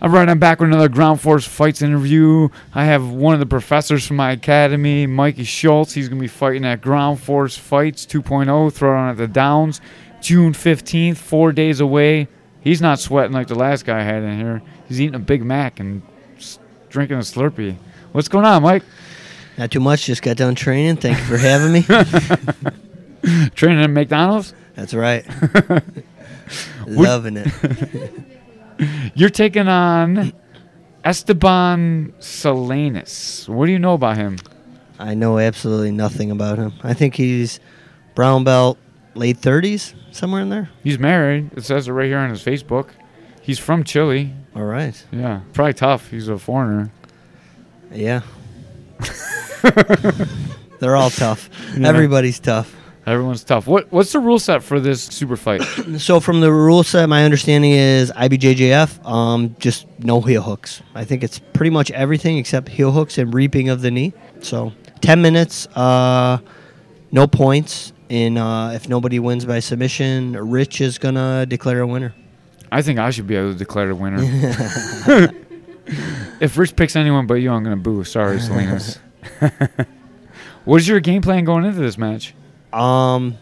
All right, I'm back with another Ground Force Fights interview. I have one of the professors from my academy, Mikey Schultz. He's going to be fighting at Ground Force Fights 2.0, throwdown at the Downs, June 15th, four days away. He's not sweating like the last guy I had in here. He's eating a Big Mac and drinking a Slurpee. What's going on, Mike? Not too much. Just got done training. Thank you for having me. Training at McDonald's? That's right. Loving it. You're taking on Esteban Salinas. What do you know about him? I know absolutely nothing about him. I think he's brown belt, late 30s, somewhere in there. He's married. It says it right here on his Facebook. He's from Chile. All right. Yeah, probably tough. He's a foreigner. Yeah. They're all tough. Yeah. Everybody's tough. Everyone's tough. What What's the rule set for this super fight? So from the rule set, my understanding is IBJJF, um, just no heel hooks. I think it's pretty much everything except heel hooks and reaping of the knee. So 10 minutes, uh, no points. And uh, if nobody wins by submission, Rich is going to declare a winner. I think I should be able to declare the winner. if Rich picks anyone but you, I'm gonna boo. Sorry, Salinas. what is your game plan going into this match? Um,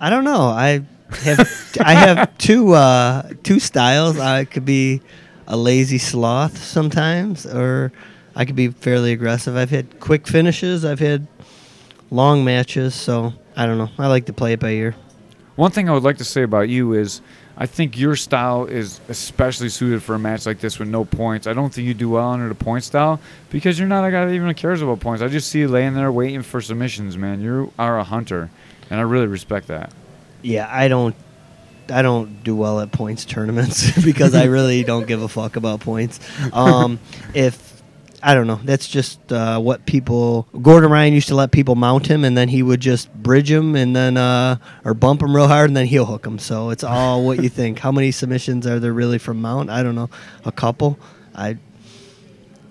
I don't know. I have I have two uh, two styles. I could be a lazy sloth sometimes, or I could be fairly aggressive. I've had quick finishes. I've had long matches. So I don't know. I like to play it by ear. One thing I would like to say about you is I think your style is especially suited for a match like this with no points. I don't think you do well under the point style because you're not a guy that even cares about points. I just see you laying there waiting for submissions, man. You are a hunter, and I really respect that. Yeah, I don't. I don't do well at points tournaments because I really don't give a fuck about points. Um, if I don't know, that's just uh, what people. Gordon Ryan used to let people mount him, and then he would just bridge him, and then uh, or bump him real hard, and then heel hook him. So it's all what you think. How many submissions are there really from mount? I don't know, a couple. I.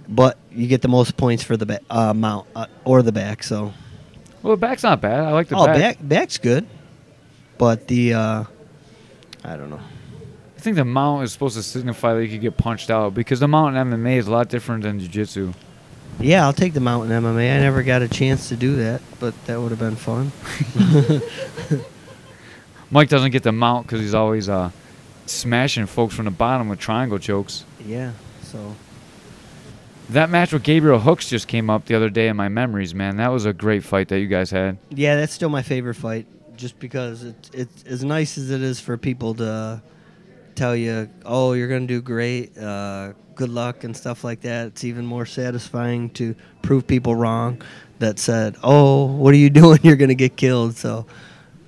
But you get the most points for the ba- uh, mount uh, or the back. So Well, the back's not bad. I like the oh, back. back back's good, but the uh, I don't know. I think the mount is supposed to signify that you could get punched out because the mount in MMA is a lot different than jiu-jitsu. Yeah, I'll take the mountain MMA. I never got a chance to do that, but that would have been fun. Mike doesn't get the mount because he's always uh, smashing folks from the bottom with triangle chokes. yeah, so That match with Gabriel Hooks just came up the other day in my memories, man. That was a great fight that you guys had. yeah, that's still my favorite fight, just because it's it's as nice as it is for people to tell you, oh, you're gonna do great, uh, good luck and stuff like that. It's even more satisfying to prove people wrong that said, oh, what are you doing? You're gonna get killed. So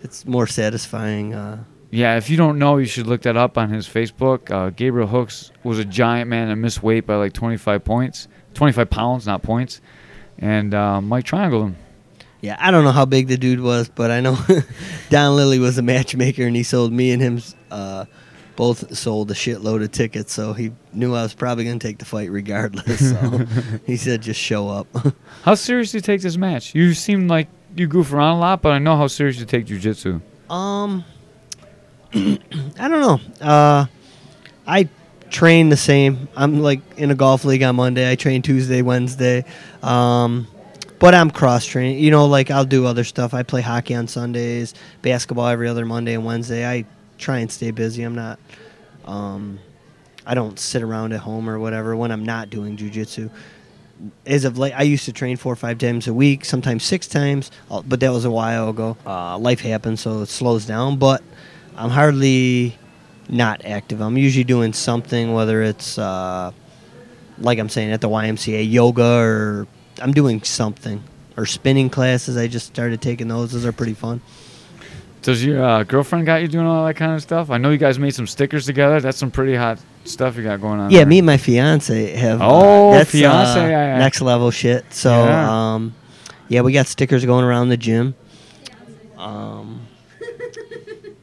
it's more satisfying. Uh, Yeah, if you don't know, you should look that up on his Facebook. Uh, Gabriel Hooks was a giant man and missed weight by like 25 points, 25 pounds, not points. And uh, Mike triangled him. Yeah, I don't know how big the dude was, but I know Don Lilly was a matchmaker, and he sold me and him uh, both sold a shitload of tickets. So he knew I was probably going to take the fight regardless. So he said, just show up. How serious do you take this match? You seem like you goof around a lot, but I know how serious you take jujitsu. um, I don't know. Uh, I train the same. I'm like in a golf league on Monday. I train Tuesday, Wednesday. Um, but I'm cross training. You know, like I'll do other stuff. I play hockey on Sundays, basketball every other Monday and Wednesday. I try and stay busy. I'm not. Um, I don't sit around at home or whatever when I'm not doing jujitsu. As of late, I used to train four or five times a week, sometimes six times, uh, but that was a while ago. Uh, life happens, so it slows down. But I'm hardly not active. I'm usually doing something, whether it's uh, like I'm saying at the YMCA, yoga, or I'm doing something, or spinning classes. I just started taking those. Those are pretty fun. Does your uh, girlfriend got you doing all that kind of stuff? I know you guys made some stickers together. That's some pretty hot stuff you got going on. Yeah, there. me and my fiance have. uh, Oh, that's, fiance, uh, yeah, yeah. next level shit. So, Yeah. um, yeah, we got stickers going around the gym. Um,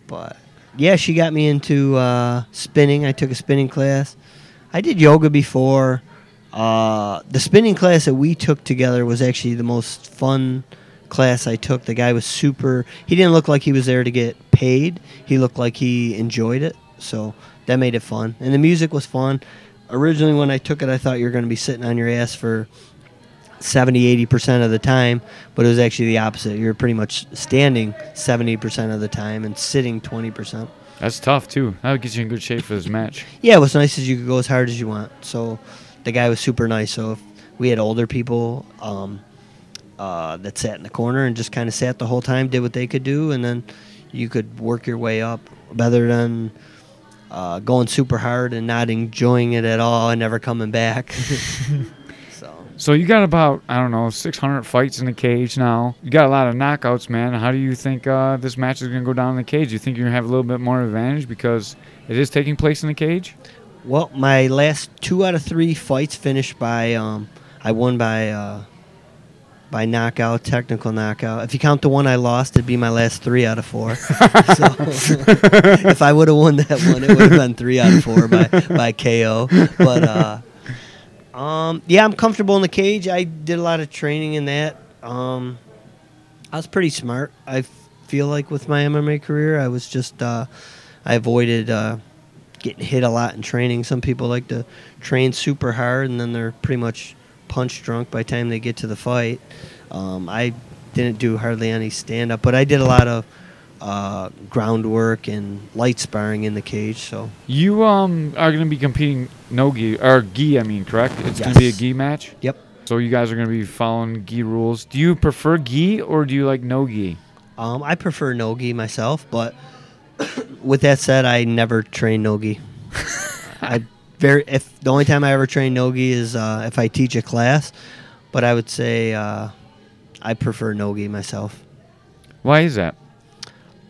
but yeah, she got me into uh, spinning. I took a spinning class. I did yoga before. Uh, the spinning class that we took together was actually the most fun class I took. The guy was super. He didn't look like he was there to get paid. He looked like he enjoyed it. So that made it fun, and the music was fun. originally when I took it, I thought you were going to be sitting on your ass for 70, 80% of the time, but it was actually the opposite. You're pretty much standing 70% of the time and sitting 20%. That's tough too. That would get you in good shape for this match. Yeah, what's nice is you could go as hard as you want. So the guy was super nice. So if we had older people um, uh, that sat in the corner and just kind of sat the whole time, did what they could do, and then you could work your way up better than uh, going super hard and not enjoying it at all and never coming back. so So you got about I don't know 600 fights in the cage now. You got a lot of knockouts, man. How do you think uh, this match is gonna go down in the cage? You think you're gonna have a little bit more advantage because it is taking place in the cage? Well, my last two out of three fights finished by um, I won by uh, by knockout, technical knockout. If you count the one I lost, it'd be my last three out of four. so if I would have won that one, it would have been three out of four by by KO. But uh, um, yeah, I'm comfortable in the cage. I did a lot of training in that. Um, I was pretty smart. I feel like with my MMA career, I was just uh, I avoided. Uh, getting hit a lot in training. Some people like to train super hard and then they're pretty much punch drunk by the time they get to the fight. Um, I didn't do hardly any stand up, but I did a lot of uh, groundwork and light sparring in the cage. So You um are gonna be competing no gi or gi. I mean, correct? It's gonna be a gi match. Yep. So you guys are gonna be following gi rules. Do you prefer gi or do you like no gi? um, I prefer nogi myself, but with that said, I never train nogi. I very if the only time I ever train nogi is uh, if I teach a class, but I would say uh, I prefer nogi myself. Why is that?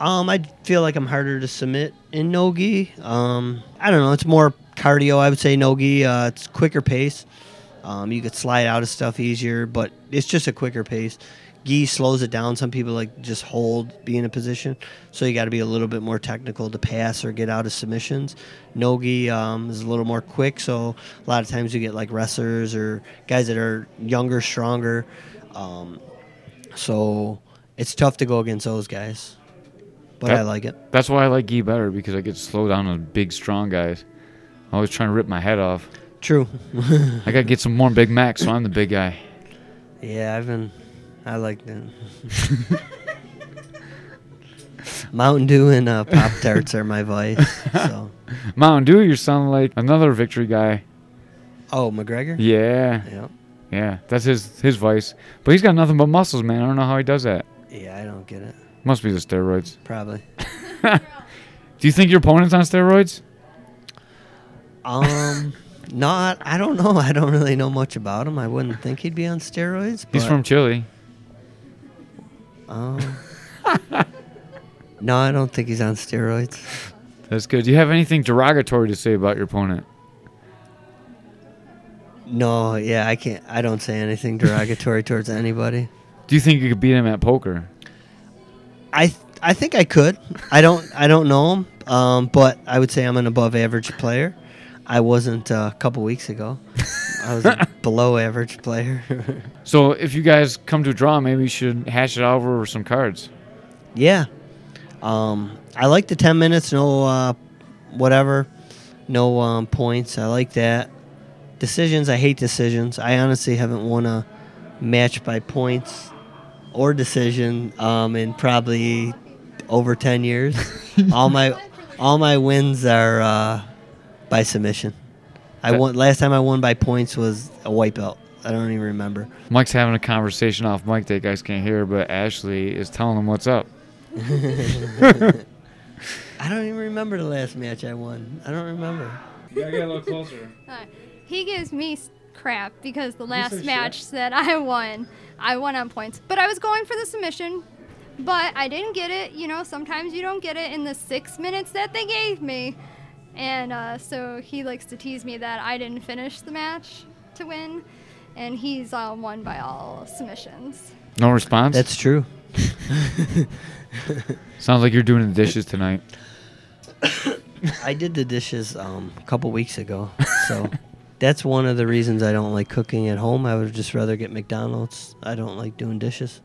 Um, I feel like I'm harder to submit in nogi. Um, I don't know. It's more cardio. I would say nogi. Uh, it's quicker pace. Um, you could slide out of stuff easier, but it's just a quicker pace. Gi slows it down. Some people like just hold, be in a position, so you got to be a little bit more technical to pass or get out of submissions. Nogi um, is a little more quick, so a lot of times you get like wrestlers or guys that are younger, stronger. Um, so it's tough to go against those guys, but That- I like it. That's why I like gi better because I get to slow down on big, strong guys. I'm always trying to rip my head off. True. I gotta get some more Big Macs, so I'm the big guy. yeah, I've been. I like that. Mountain Dew and uh, Pop Tarts are my vice. So, Mountain Dew, you're sounding like another victory guy. oh McGregor. Yeah, Yeah. yeah, that's his his vice. But he's got nothing but muscles, man. I don't know how he does that. Yeah, I don't get it. Must be the steroids. Probably. Do you think your opponent's on steroids? Um, not. I don't know. I don't really know much about him. I wouldn't think he'd be on steroids. He's from Chile. Um, no, I don't think he's on steroids. That's good. Do you have anything derogatory to say about your opponent? No, yeah, I can't. I don't say anything derogatory towards anybody. Do you think you could beat him at poker? I th- I think I could. I don't I don't know him, um, but I would say I'm an above average player. I wasn't uh, a couple weeks ago. I was a below average player. So if you guys come to a draw, maybe you should hash it out over some cards. yeah, um, I like the ten minutes. No, uh, whatever, no um, points. I like that. Decisions. I hate decisions. I honestly haven't won a match by points or decision um, in probably over ten years. all my all my wins are uh, by submission. I won last time I won by points was a white belt. I don't even remember. Mike's having a conversation off mic that you guys can't hear, but Ashley is telling him what's up. I don't even remember the last match I won. I don't remember. You gotta get a little closer. Uh, he gives me s- crap because the said last shit? match that I won, I won on points. But I was going for the submission, but I didn't get it. You know, sometimes you don't get it in the six minutes that they gave me. And uh, so he likes to tease me that I didn't finish the match to win, and he's uh, won by all submissions. No response? That's true. Sounds like you're doing the dishes tonight. I did the dishes um, a couple weeks ago, so that's one of the reasons I don't like cooking at home. I would just rather get McDonald's. I don't like doing dishes.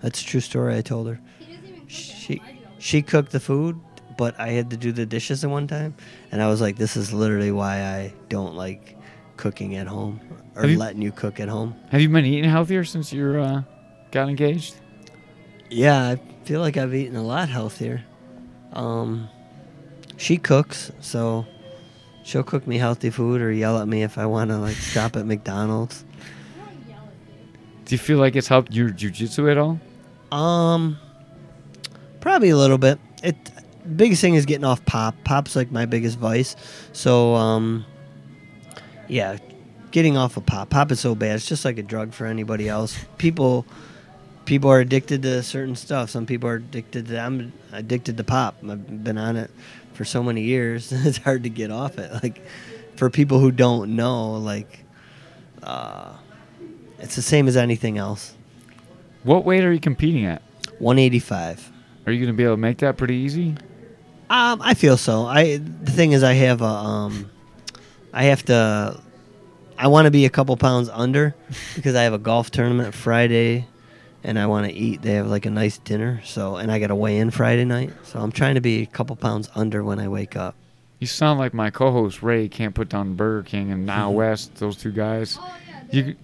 That's a true story. I told her. He doesn't even cook She she cooked the food, but I had to do the dishes at one time, and I was like, this is literally why I don't like cooking at home or you- letting you cook at home. Have you been eating healthier since you uh, got engaged? Yeah, I feel like I've eaten a lot healthier. Um, she cooks, so she'll cook me healthy food or yell at me if I want to like stop at McDonald's. Do you feel like it's helped your jujitsu at all? Um, probably a little bit. It biggest thing is getting off pop. Pop's like my biggest vice. So um, yeah, getting off of pop. Pop is so bad. It's just like a drug for anybody else. People people are addicted to certain stuff. Some people are addicted to. I'm addicted to pop. I've been on it for so many years. it's hard to get off it. Like for people who don't know, like uh, it's the same as anything else. What weight are you competing at? 185. Are you going to be able to make that pretty easy? Um, I feel so. I the thing is, I have a um, I have to. I want to be a couple pounds under because I have a golf tournament Friday, and I want to eat. They have like a nice dinner, so and I got to weigh in Friday night, so I'm trying to be a couple pounds under when I wake up. You sound like my co-host Ray can't put down Burger King and Now Mhm. West. Those two guys. Oh yeah, You- they're terrible.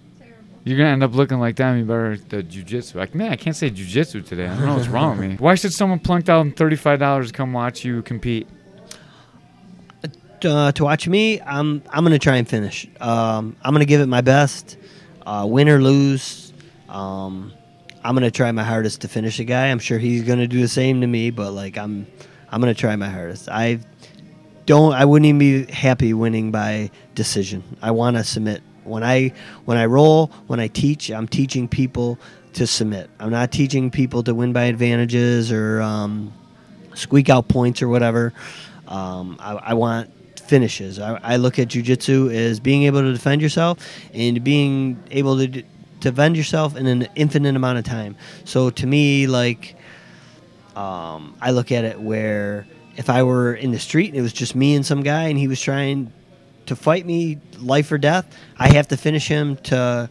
You're gonna end up looking like them. You better the jujitsu. Like man, I can't say jujitsu today. I don't know what's wrong with me. Why should someone plunk down thirty-five dollars to come watch you compete? uh, to watch me, I'm I'm gonna try and finish. Um, I'm gonna give it my best, uh, win or lose. Um, I'm gonna try my hardest to finish a guy. I'm sure he's gonna do the same to me, but like I'm I'm gonna try my hardest. I don't. I wouldn't even be happy winning by decision. I want to submit. When I when I roll, when I teach, I'm teaching people to submit. I'm not teaching people to win by advantages or um, squeak out points or whatever. Um, I, I want finishes. I, I look at jujitsu as being able to defend yourself and being able to defend yourself in an infinite amount of time. So to me, like, um, I look at it where if I were in the street and it was just me and some guy and he was trying to fight me life or death, I have to finish him to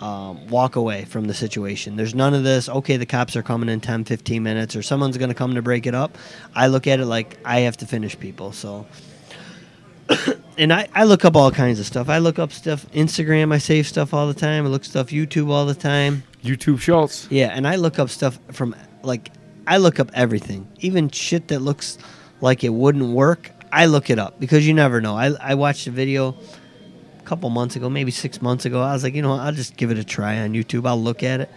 um, walk away from the situation. There's none of this, okay, the cops are coming in 10, 15 minutes or someone's going to come to break it up. I look at it like I have to finish people. So, and I, I look up all kinds of stuff. I look up stuff, Instagram, I save stuff all the time. I look stuff YouTube all the time. YouTube Schultz. Yeah, and I look up stuff from like I look up everything, even shit that looks like it wouldn't work. I look it up because you never know. I I watched a video a couple months ago, maybe six months ago. I was like, you know, I'll just give it a try on YouTube. I'll look at it,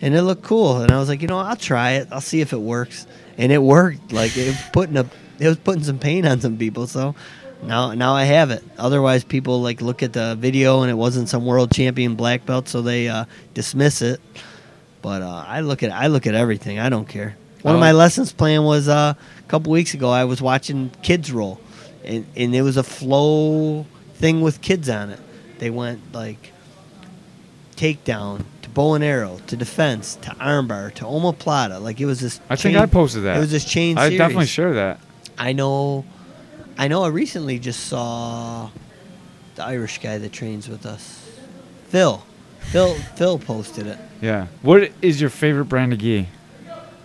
and it looked cool. And I was like, you know, I'll try it. I'll see if it works, and it worked. Like it putting a it was putting some pain on some people. So. Now, now I have it. Otherwise, people like look at the video and it wasn't some world champion black belt, so they uh, dismiss it. But uh, I look at I look at everything. I don't care. One of Oh. my lessons plan was uh, a couple weeks ago. I was watching kids roll, and and it was a flow thing with kids on it. They went like takedown to bow and arrow to defense to armbar to omoplata. Like it was this. I think I posted that. It was this chain. I series. definitely share that. I know. I know. I recently just saw the Irish guy that trains with us, Phil. Phil. Phil posted it. Yeah. What is your favorite brand of gi?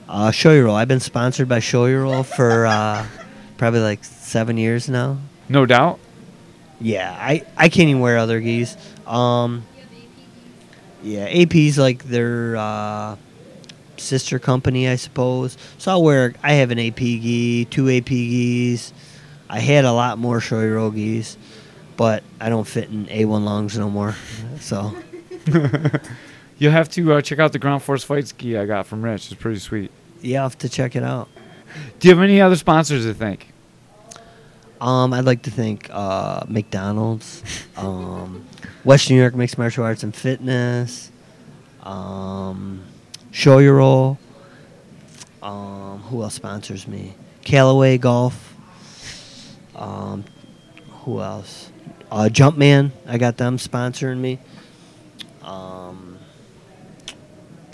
Uh, Roll. I've been sponsored by Shoyoroll for uh, probably like seven years now. No doubt. Yeah, I, I can't even wear other geese. Um, yeah, AP's like their uh, sister company, I suppose. So I'll wear. I have an AP gi, two AP gis. I had a lot more Shoyoroll gis, but I don't fit in A1 longs no more. So You'll have to uh, check out the Ground Force Fights gi I got from Rich. It's pretty sweet. yeah, I'll have to check it out. Do you have any other sponsors to thank? Um, I'd like to thank uh, McDonald's, um, West New York Mixed Martial Arts and Fitness, um, Your Roll. Um, who else sponsors me? Callaway Golf. Um, who else? Uh, Jumpman. I got them sponsoring me. Um,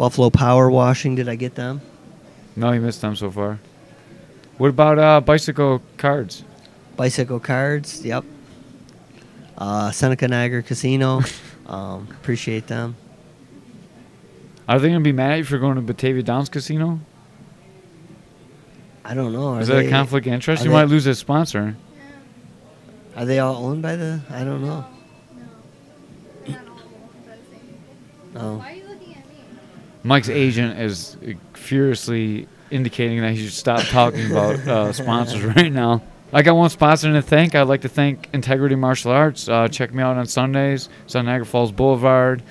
Buffalo Power Washing. Did I get them? No, you missed them so far. What about uh, bicycle cards? Bicycle cards, yep. Uh, Seneca Niagara Casino, um, appreciate them. Are they gonna be mad at you for going to Batavia Downs Casino? I don't know. are Is that a conflict of interest? You they- might lose a sponsor. Are they all owned by the? I don't know. No. Not all owned by the. No. Why are you looking at me? Mike's agent is furiously indicating that he should stop talking about uh, sponsors right now. I got one sponsor to thank. I'd like to thank Integrity Martial Arts. Uh, check me out on Sundays. It's on Niagara Falls Boulevard.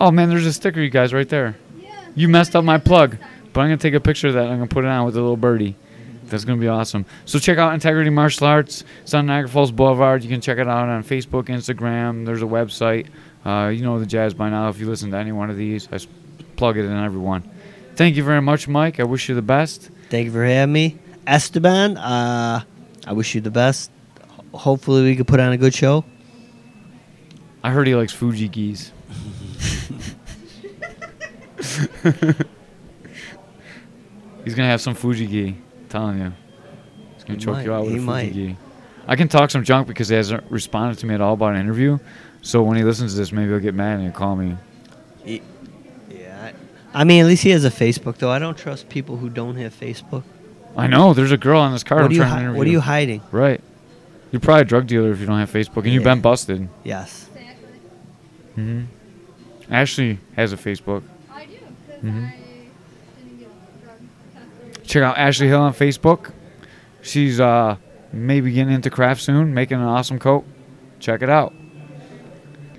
Oh man, there's a sticker, you guys, right there. Yeah. You messed up my plug, but I'm gonna take a picture of that. and I'm gonna put it on with a little birdie. That's gonna be awesome. So check out Integrity Martial Arts. It's on Niagara Falls Boulevard. You can check it out on Facebook, Instagram. There's a website. Uh, you know the jazz by now. If you listen to any one of these, I s- plug it in everyone. Thank you very much, Mike. I wish you the best. Thank you for having me, Esteban. Uh, I wish you the best. Hopefully, we could put on a good show. I heard he likes Fuji geese. He's gonna have some Fuji gi. Telling you, he's gonna He choke might, you out with he a Fuji might. I can talk some junk because he hasn't responded to me at all about an interview. So when he listens to this, maybe he'll get mad and he'll call me. Yeah. I mean, at least he has a Facebook, though. I don't trust people who don't have Facebook. I know there's a girl on this card. What I'm are you? trying to Hi- interview. what are you hiding? Right. You're probably a drug dealer if you don't have Facebook, and you've Yeah. been busted. Yes. Exactly. hmm Ashley has a Facebook. I do, because Mhm. I didn't get drug tested. Check out Ashley Hill on Facebook. She's uh maybe getting into craft soon, making an awesome coat. Check it out.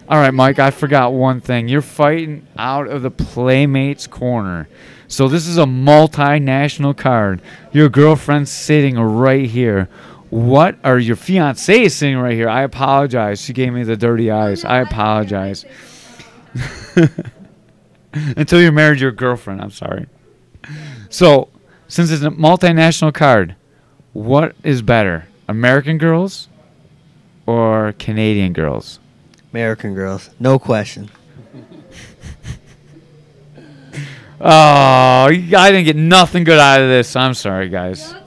All right, Mike, I forgot one thing. You're fighting out of the Playmates corner. So this is a multinational card. Your girlfriend's sitting right here. What are your fiance is sitting right here? I apologize. She gave me the dirty eyes. I don't get my apologize. Until you're married your girlfriend, I'm sorry. So, since it's a multinational card, what is better, American girls or Canadian girls? American girls, no question. Oh, I didn't get nothing good out of this. I'm sorry, guys. That's